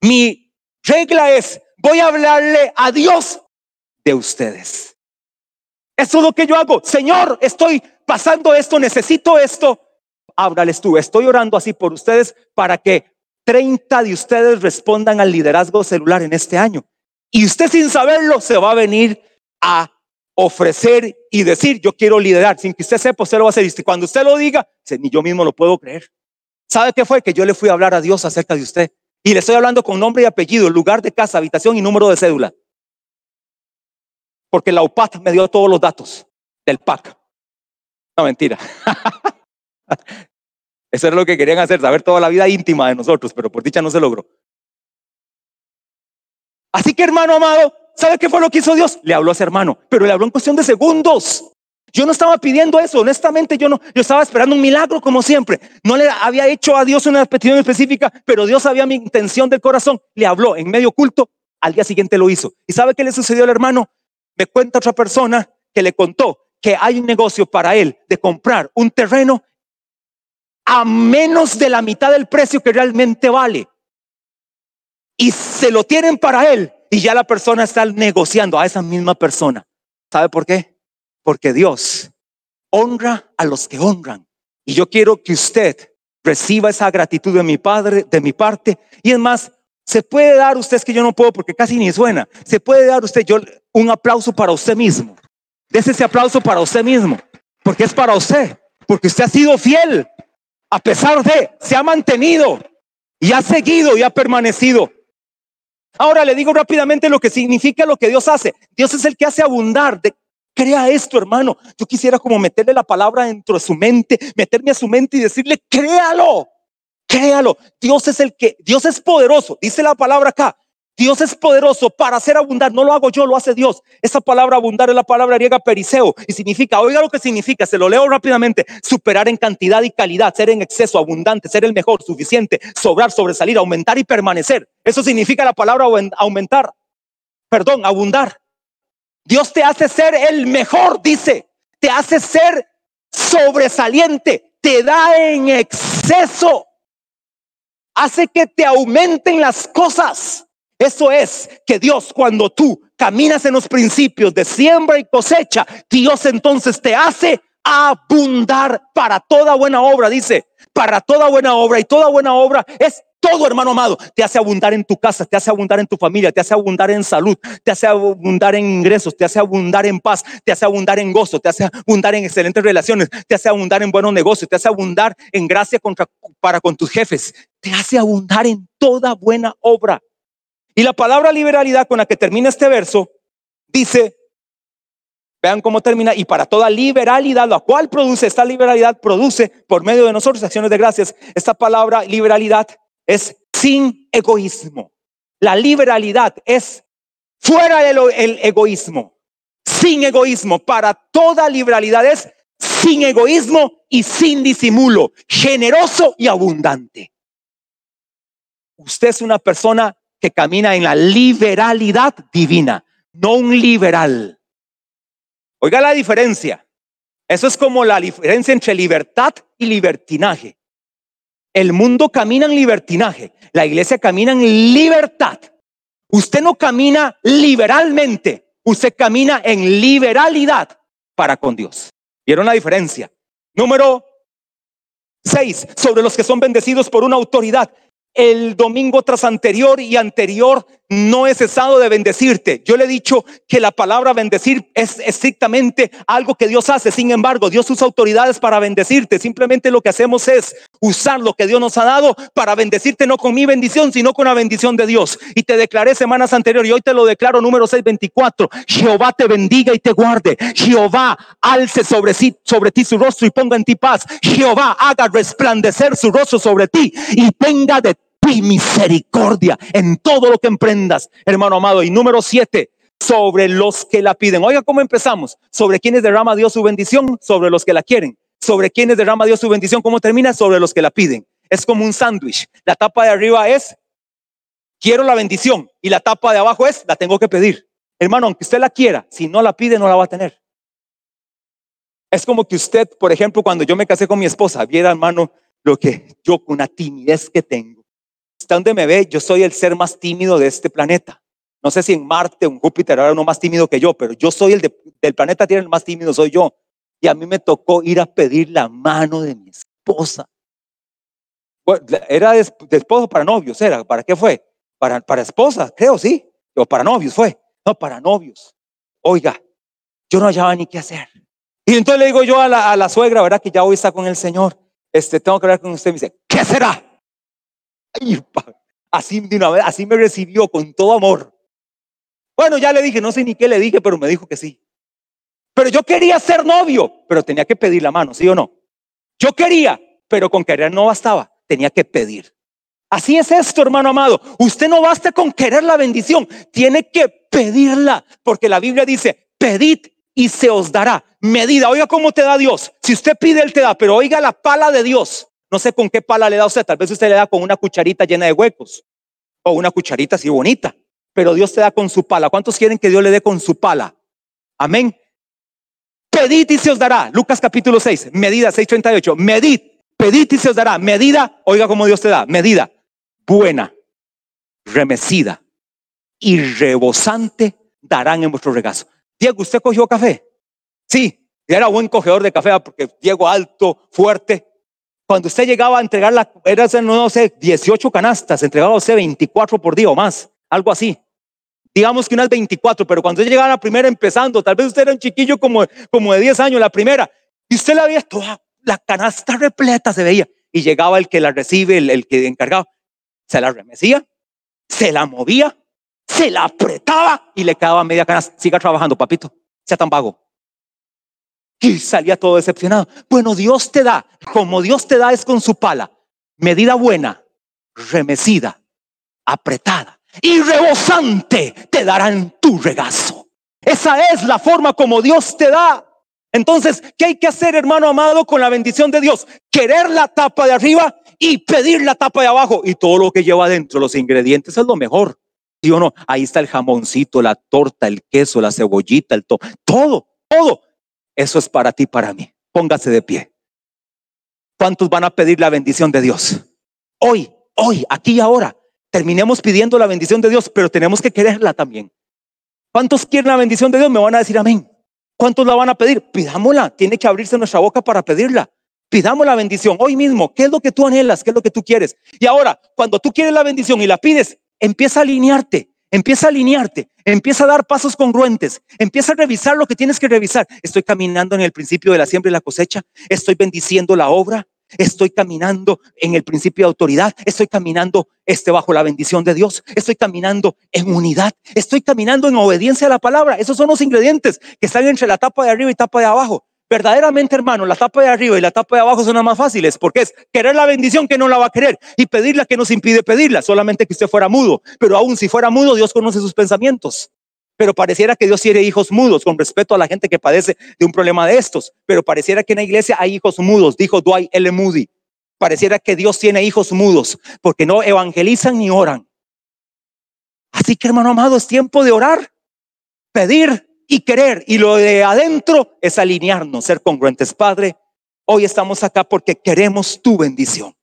Mi regla es, voy a hablarle a Dios de ustedes. Eso es lo que yo hago. Señor, estoy pasando esto, necesito esto. Háblales tú. Estoy orando así por ustedes para que 30 de ustedes respondan al liderazgo celular en este año. Y usted sin saberlo se va a venir a ofrecer y decir, yo quiero liderar, sin que usted sepa, usted lo va a hacer. Y cuando usted lo diga, ni yo mismo lo puedo creer. ¿Sabe qué fue? Que yo le fui a hablar a Dios acerca de usted. Y le estoy hablando con nombre y apellido, lugar de casa, habitación y número de cédula. Porque la UPAT me dio todos los datos del PAC. No, mentira. Eso era lo que querían hacer, saber toda la vida íntima de nosotros, pero por dicha no se logró. Así que hermano amado, ¿Sabe qué fue lo que hizo Dios? Le habló a ese hermano, pero le habló en cuestión de segundos. Yo no estaba pidiendo eso, honestamente yo no, yo estaba esperando un milagro como siempre. No le había hecho a Dios una petición específica, pero Dios sabía mi intención del corazón. Le habló en medio culto, al día siguiente lo hizo. ¿Y sabe qué le sucedió al hermano? Me cuenta otra persona que le contó que hay un negocio para él de comprar un terreno a menos de la mitad del precio que realmente vale. Y se lo tienen para él y ya la persona está negociando a esa misma persona. ¿Sabe por qué? Porque Dios honra a los que honran. Y yo quiero que usted reciba esa gratitud de mi padre, de mi parte. Y es más, se puede dar usted, es que yo no puedo porque casi ni suena. Se puede dar usted yo un aplauso para usted mismo. Des ese aplauso para usted mismo, porque es para usted, porque usted ha sido fiel, a pesar de, se ha mantenido y ha seguido y ha permanecido. Ahora le digo rápidamente lo que significa lo que Dios hace. Dios es el que hace abundar. De, crea esto, hermano. Yo quisiera como meterle la palabra dentro de su mente, meterme a su mente y decirle, créalo, créalo. Dios es el que, Dios es poderoso. Dice la palabra acá. Dios es poderoso para hacer abundar. No lo hago yo, lo hace Dios. Esa palabra abundar es la palabra griega periseo y significa, oiga lo que significa, se lo leo rápidamente, superar en cantidad y calidad, ser en exceso, abundante, ser el mejor, suficiente, sobrar, sobresalir, aumentar y permanecer. Eso significa la palabra aumentar. Perdón, abundar. Dios te hace ser el mejor, dice. Te hace ser sobresaliente. Te da en exceso. Hace que te aumenten las cosas. Eso es que Dios cuando tú caminas en los principios de siembra y cosecha, Dios entonces te hace abundar para toda buena obra, dice, para toda buena obra y toda buena obra es todo, hermano amado, te hace abundar en tu casa, te hace abundar en tu familia, te hace abundar en salud, te hace abundar en ingresos, te hace abundar en paz, te hace abundar en gozo, te hace abundar en excelentes relaciones, te hace abundar en buenos negocios, te hace abundar en gracia para con tus jefes, te hace abundar en toda buena obra. Y la palabra liberalidad con la que termina este verso dice, vean cómo termina, y para toda liberalidad, la cual produce, esta liberalidad produce por medio de nosotros acciones de gracias. Esta palabra liberalidad es sin egoísmo. La liberalidad es fuera del egoísmo, sin egoísmo. Para toda liberalidad es sin egoísmo y sin disimulo, generoso y abundante. Usted es una persona camina en la liberalidad divina, no un liberal. Oiga la diferencia. Eso es como la diferencia entre libertad y libertinaje. El mundo camina en libertinaje, la iglesia camina en libertad. Usted no camina liberalmente, usted camina en liberalidad para con Dios. ¿Vieron la diferencia? Número seis, sobre los que son bendecidos por una autoridad el domingo tras anterior y anterior no he cesado de bendecirte. Yo le he dicho que la palabra bendecir es estrictamente algo que Dios hace. Sin embargo, Dios usa autoridades para bendecirte. Simplemente lo que hacemos es usar lo que Dios nos ha dado para bendecirte, no con mi bendición, sino con la bendición de Dios. Y te declaré semanas anteriores y hoy te lo declaro número 624. Jehová te bendiga y te guarde. Jehová alce sobre, sí, sobre ti su rostro y ponga en ti paz. Jehová haga resplandecer su rostro sobre ti y tenga de y misericordia en todo lo que emprendas, hermano amado. Y número siete, sobre los que la piden. Oiga, ¿cómo empezamos? Sobre quienes derrama Dios su bendición, sobre los que la quieren. Sobre quienes derrama Dios su bendición, ¿cómo termina? Sobre los que la piden. Es como un sándwich. La tapa de arriba es, quiero la bendición. Y la tapa de abajo es, la tengo que pedir. Hermano, aunque usted la quiera, si no la pide, no la va a tener. Es como que usted, por ejemplo, cuando yo me casé con mi esposa, viera, hermano, lo que yo con una timidez que tengo hasta donde me ve, yo soy el ser más tímido de este planeta. No sé si en Marte o en Júpiter era uno más tímido que yo, pero yo soy el del planeta Tierra el más tímido, soy yo. Y a mí me tocó ir a pedir la mano de mi esposa. era de, esposo para novios, era. ¿Para qué fue? Para, para esposa, creo, sí. O para novios fue. No, para novios. Oiga, yo no hallaba ni qué hacer. Y entonces le digo yo a la, a la suegra, ¿verdad? Que ya hoy está con el Señor. Este, tengo que hablar con usted. Me dice, ¿qué será? Así así me recibió con todo amor. Bueno, ya le dije, no sé ni qué le dije, pero me dijo que sí. Pero yo quería ser novio, pero tenía que pedir la mano, ¿sí o no? Yo quería, pero con querer no bastaba, tenía que pedir. Así es esto, hermano amado. Usted no basta con querer la bendición, tiene que pedirla, porque la Biblia dice, pedid y se os dará. Medida, oiga cómo te da Dios. Si usted pide, Él te da, pero oiga la pala de Dios. No sé con qué pala le da usted, tal vez usted le da con una cucharita llena de huecos o una cucharita así bonita, pero Dios te da con su pala. ¿Cuántos quieren que Dios le dé con su pala? Amén. Pedid y se os dará. Lucas capítulo 6, medida 638. Medid, pedid y se os dará. Medida, oiga cómo Dios te da. Medida buena, remecida y rebosante darán en vuestro regazo. Diego, ¿usted cogió café? Sí, era buen cogedor de café porque Diego alto, fuerte. Cuando usted llegaba a entregar la, era, no sé, 18 canastas, entregaba usted 24 por día o más, algo así. Digamos que unas 24, pero cuando usted llegaba a la primera empezando, tal vez usted era un chiquillo como, como de 10 años, la primera, y usted la veía toda, la canasta repleta se veía, y llegaba el que la recibe, el, el que encargaba, se la remecía, se la movía, se la apretaba y le quedaba media canasta. Siga trabajando, papito, sea tan vago. Y salía todo decepcionado. Bueno, Dios te da, como Dios te da es con su pala, medida buena, remecida, apretada y rebosante te darán tu regazo. Esa es la forma como Dios te da. Entonces, ¿qué hay que hacer, hermano amado, con la bendición de Dios? Querer la tapa de arriba y pedir la tapa de abajo y todo lo que lleva adentro, los ingredientes es lo mejor. ¿Sí o no? Ahí está el jamoncito, la torta, el queso, la cebollita, el todo, todo, todo. Eso es para ti, para mí. Póngase de pie. ¿Cuántos van a pedir la bendición de Dios? Hoy, hoy, aquí y ahora. Terminemos pidiendo la bendición de Dios, pero tenemos que quererla también. ¿Cuántos quieren la bendición de Dios? Me van a decir amén. ¿Cuántos la van a pedir? Pidámosla. Tiene que abrirse nuestra boca para pedirla. Pidamos la bendición hoy mismo. ¿Qué es lo que tú anhelas? ¿Qué es lo que tú quieres? Y ahora, cuando tú quieres la bendición y la pides, empieza a alinearte. Empieza a alinearte, empieza a dar pasos congruentes, empieza a revisar lo que tienes que revisar. Estoy caminando en el principio de la siembra y la cosecha, estoy bendiciendo la obra, estoy caminando en el principio de autoridad, estoy caminando este bajo la bendición de Dios, estoy caminando en unidad, estoy caminando en obediencia a la palabra. Esos son los ingredientes que están entre la tapa de arriba y tapa de abajo. Verdaderamente, hermano, la tapa de arriba y la tapa de abajo son las más fáciles porque es querer la bendición que no la va a querer y pedirla que nos impide pedirla, solamente que usted fuera mudo. Pero aún si fuera mudo, Dios conoce sus pensamientos. Pero pareciera que Dios tiene hijos mudos con respecto a la gente que padece de un problema de estos. Pero pareciera que en la iglesia hay hijos mudos, dijo Dwight L. Moody. Pareciera que Dios tiene hijos mudos porque no evangelizan ni oran. Así que hermano amado, es tiempo de orar, pedir y querer. Y lo de adentro es alinearnos, ser congruentes. Padre, hoy estamos acá porque queremos tu bendición.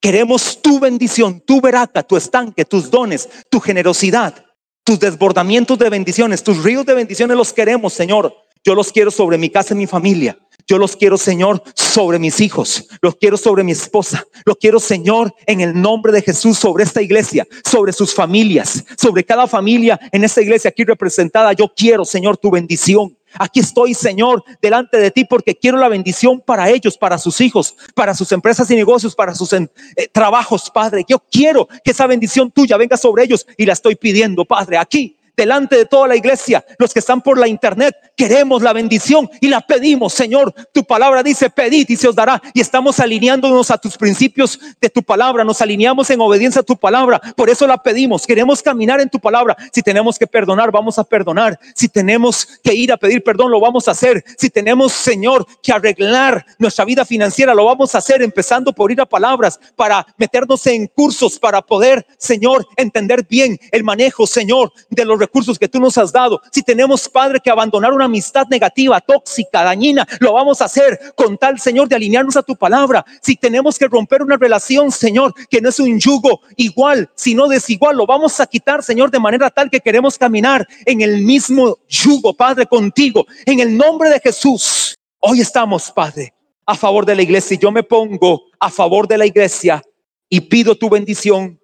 Queremos tu bendición, tu veraca, tu estanque, tus dones, tu generosidad, tus desbordamientos de bendiciones, tus ríos de bendiciones los queremos, Señor. Yo los quiero sobre mi casa y mi familia. Yo los quiero, Señor, sobre mis hijos. Los quiero sobre mi esposa. Los quiero, Señor, en el nombre de Jesús, sobre esta iglesia, sobre sus familias, sobre cada familia en esta iglesia aquí representada. Yo quiero, Señor, tu bendición. Aquí estoy, Señor, delante de ti porque quiero la bendición para ellos, para sus hijos, para sus empresas y negocios, para sus eh, trabajos, Padre. Yo quiero que esa bendición tuya venga sobre ellos y la estoy pidiendo, Padre, aquí delante de toda la iglesia, los que están por la internet, queremos la bendición y la pedimos, Señor. Tu palabra dice, pedid y se os dará. Y estamos alineándonos a tus principios de tu palabra, nos alineamos en obediencia a tu palabra. Por eso la pedimos. Queremos caminar en tu palabra. Si tenemos que perdonar, vamos a perdonar. Si tenemos que ir a pedir perdón, lo vamos a hacer. Si tenemos, Señor, que arreglar nuestra vida financiera, lo vamos a hacer, empezando por ir a palabras, para meternos en cursos, para poder, Señor, entender bien el manejo, Señor, de los recursos que tú nos has dado. Si tenemos, Padre, que abandonar una amistad negativa, tóxica, dañina, lo vamos a hacer con tal, Señor, de alinearnos a tu palabra. Si tenemos que romper una relación, Señor, que no es un yugo igual, sino desigual, lo vamos a quitar, Señor, de manera tal que queremos caminar en el mismo yugo, Padre, contigo. En el nombre de Jesús, hoy estamos, Padre, a favor de la iglesia. Y yo me pongo a favor de la iglesia y pido tu bendición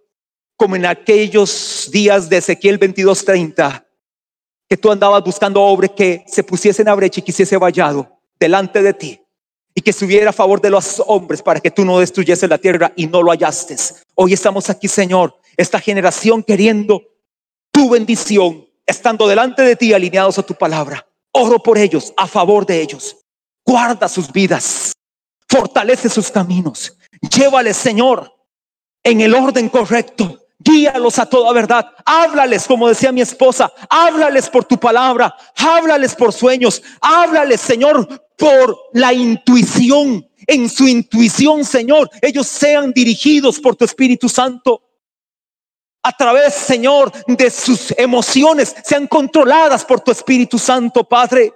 como en aquellos días de Ezequiel 22:30, que tú andabas buscando hombres que se pusiesen a brecha y quisiese vallado delante de ti y que estuviera a favor de los hombres para que tú no destruyese la tierra y no lo hallaste. Hoy estamos aquí, Señor, esta generación queriendo tu bendición, estando delante de ti alineados a tu palabra. Oro por ellos, a favor de ellos. Guarda sus vidas, fortalece sus caminos. Llévales, Señor, en el orden correcto guíalos a toda verdad, háblales, como decía mi esposa, háblales por tu palabra, háblales por sueños, háblales, Señor, por la intuición. En su intuición, Señor, ellos sean dirigidos por tu Espíritu Santo. A través, Señor, de sus emociones, sean controladas por tu Espíritu Santo, Padre.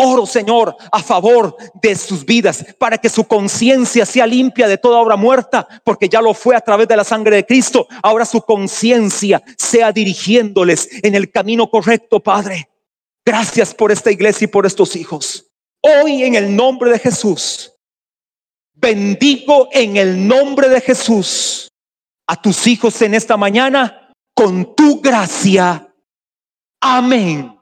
Oro, Señor, a favor de sus vidas, para que su conciencia sea limpia de toda obra muerta, porque ya lo fue a través de la sangre de Cristo. Ahora su conciencia sea dirigiéndoles en el camino correcto, Padre. Gracias por esta iglesia y por estos hijos. Hoy en el nombre de Jesús, bendigo en el nombre de Jesús a tus hijos en esta mañana con tu gracia. Amén